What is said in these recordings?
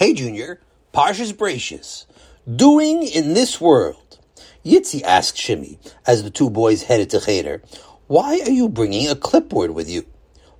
Hey, Junior, Parshas Bereishis. Doing in this world. Yitzi asked Shimmy as the two boys headed to Cheder, Why are you bringing a clipboard with you?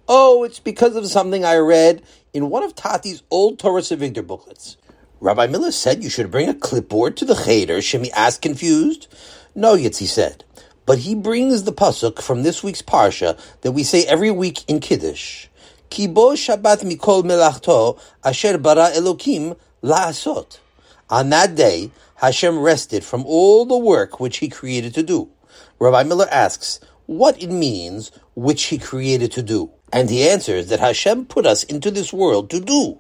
Oh, it's because of something I read in one of Tati's old Toras Avigdor booklets. Rabbi Miller said you should bring a clipboard to the Cheder, Shimmy asked confused. No, Yitzi said, but he brings the pasuk from this week's Parsha that we say every week in Kiddush. Kibo Shabbat mikol melachto asher bara Elokim la'asot. On that day, Hashem rested from all the work which he created to do. Rabbi Miller asks what it means which he created to do. And he answers that Hashem put us into this world to do,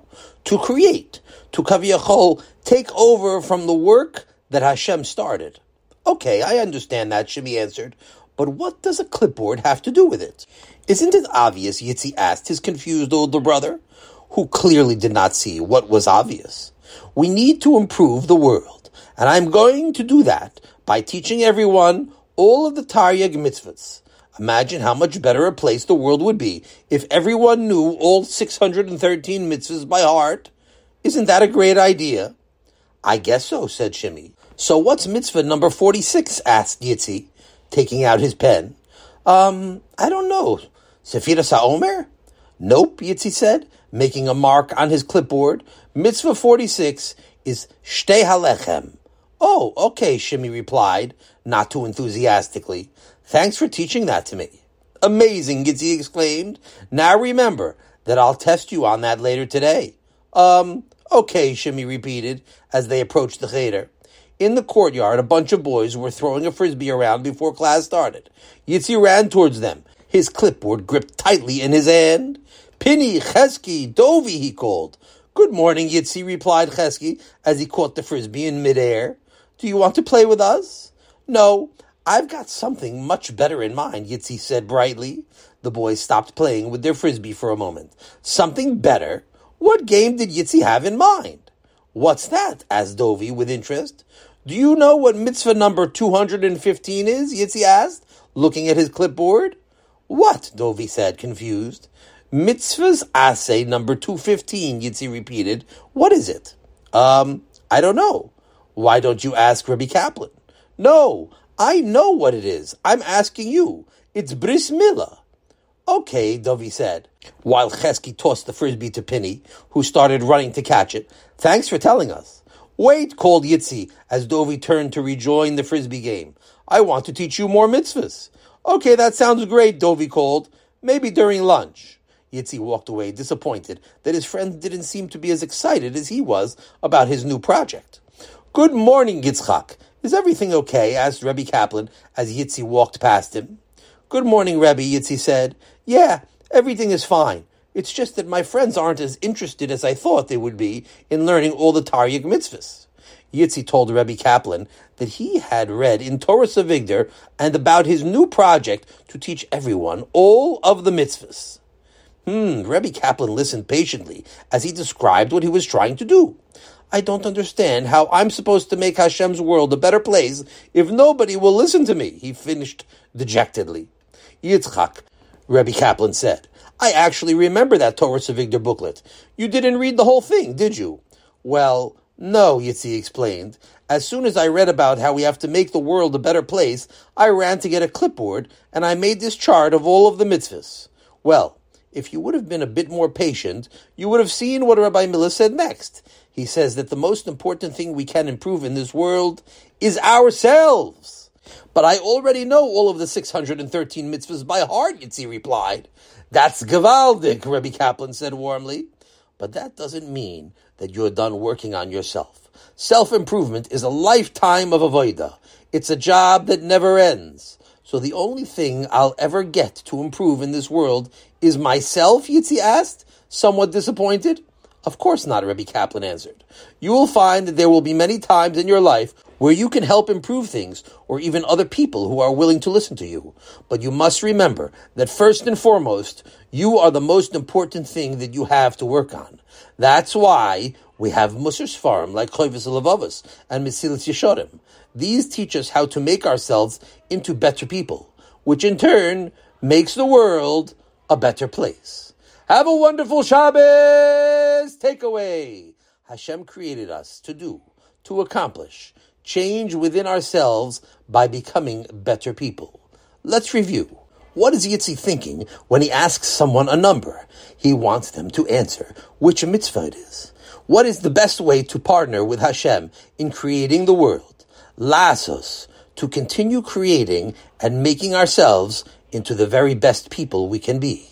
to create, to kaviyachol, take over from the work that Hashem started. Okay, I understand that, Shimmy answered, but what does a clipboard have to do with it? Isn't it obvious, Yitzi asked his confused older brother, who clearly did not see what was obvious. We need to improve the world, and I'm going to do that by teaching everyone all of the Taryag mitzvahs. Imagine how much better a place the world would be if everyone knew all 613 mitzvahs by heart. Isn't that a great idea? I guess so, said Shimmy. So what's mitzvah number 46? asked Yitzi, taking out his pen. Um, I don't know. Sefiras Ha'omer? Nope, Yitzi said, making a mark on his clipboard. Mitzvah 46 is Shtei Halechem. Oh, okay, Shimmy replied, not too enthusiastically. Thanks for teaching that to me. Amazing, Yitzi exclaimed. Now remember that I'll test you on that later today. Um, okay, Shimmy repeated as they approached the cheder. In the courtyard, a bunch of boys were throwing a frisbee around before class started. Yitzi ran towards them his clipboard gripped tightly in his hand. Pinny, Chesky, Dovi, he called. Good morning, Yitzi, replied Chesky as he caught the frisbee in midair. Do you want to play with us? No, I've got something much better in mind, Yitzi said brightly. The boys stopped playing with their frisbee for a moment. Something better? What game did Yitzi have in mind? What's that? asked Dovi with interest. Do you know what mitzvah number 215 is? Yitzi asked, looking at his clipboard. What? Dovi said, confused. Mitzvah's assay number 215, Yitzi repeated. What is it? Um, I don't know. Why don't you ask Rabbi Kaplan? No, I know what it is. I'm asking you. It's bris milah. Okay, Dovi said, while Chesky tossed the frisbee to Pinny, who started running to catch it. Thanks for telling us. Wait, called Yitzi, as Dovi turned to rejoin the frisbee game. I want to teach you more mitzvahs. Okay, that sounds great, Dovi called. Maybe during lunch. Yitzi walked away, disappointed that his friend didn't seem to be as excited as he was about his new project. Good morning, Yitzchak. Is everything okay? asked Rebbe Kaplan as Yitzi walked past him. Good morning, Rebbe, Yitzi said. Yeah, everything is fine. It's just that my friends aren't as interested as I thought they would be in learning all the Taryag mitzvahs. Yitzi told Rebbe Kaplan that he had read in Toras Avigdor and about his new project to teach everyone all of the mitzvahs. Hmm, Rebbe Kaplan listened patiently as he described what he was trying to do. I don't understand how I'm supposed to make Hashem's world a better place if nobody will listen to me, he finished dejectedly. Yitzchak, Rebbe Kaplan said, I actually remember that Toras Avigdor booklet. You didn't read the whole thing, did you? Well, no, Yitzi explained. As soon as I read about how we have to make the world a better place, I ran to get a clipboard and I made this chart of all of the mitzvahs. Well, if you would have been a bit more patient, you would have seen what Rabbi Miller said next. He says that the most important thing we can improve in this world is ourselves. But I already know all of the 613 mitzvahs by heart, Yitzi replied. That's Gevaldik, Rabbi Kaplan said warmly. But that doesn't mean that you're done working on yourself. Self improvement is a lifetime of avodah. It's a job that never ends. So the only thing I'll ever get to improve in this world is myself, Yitzi asked, somewhat disappointed. Of course not, Rebbe Kaplan answered. You will find that there will be many times in your life where you can help improve things, or even other people who are willing to listen to you. But you must remember that first and foremost, you are the most important thing that you have to work on. That's why we have Musar Sfarim like Chovis Levavos and Mesilas Yesharim. These teach us how to make ourselves into better people, which in turn makes the world a better place. Have a wonderful Shabbos takeaway. Hashem created us to do, to accomplish, change within ourselves by becoming better people. Let's review. What is Yitzi thinking when he asks someone a number? He wants them to answer which mitzvah it is. What is the best way to partner with Hashem in creating the world? Lasos, to continue creating and making ourselves into the very best people we can be.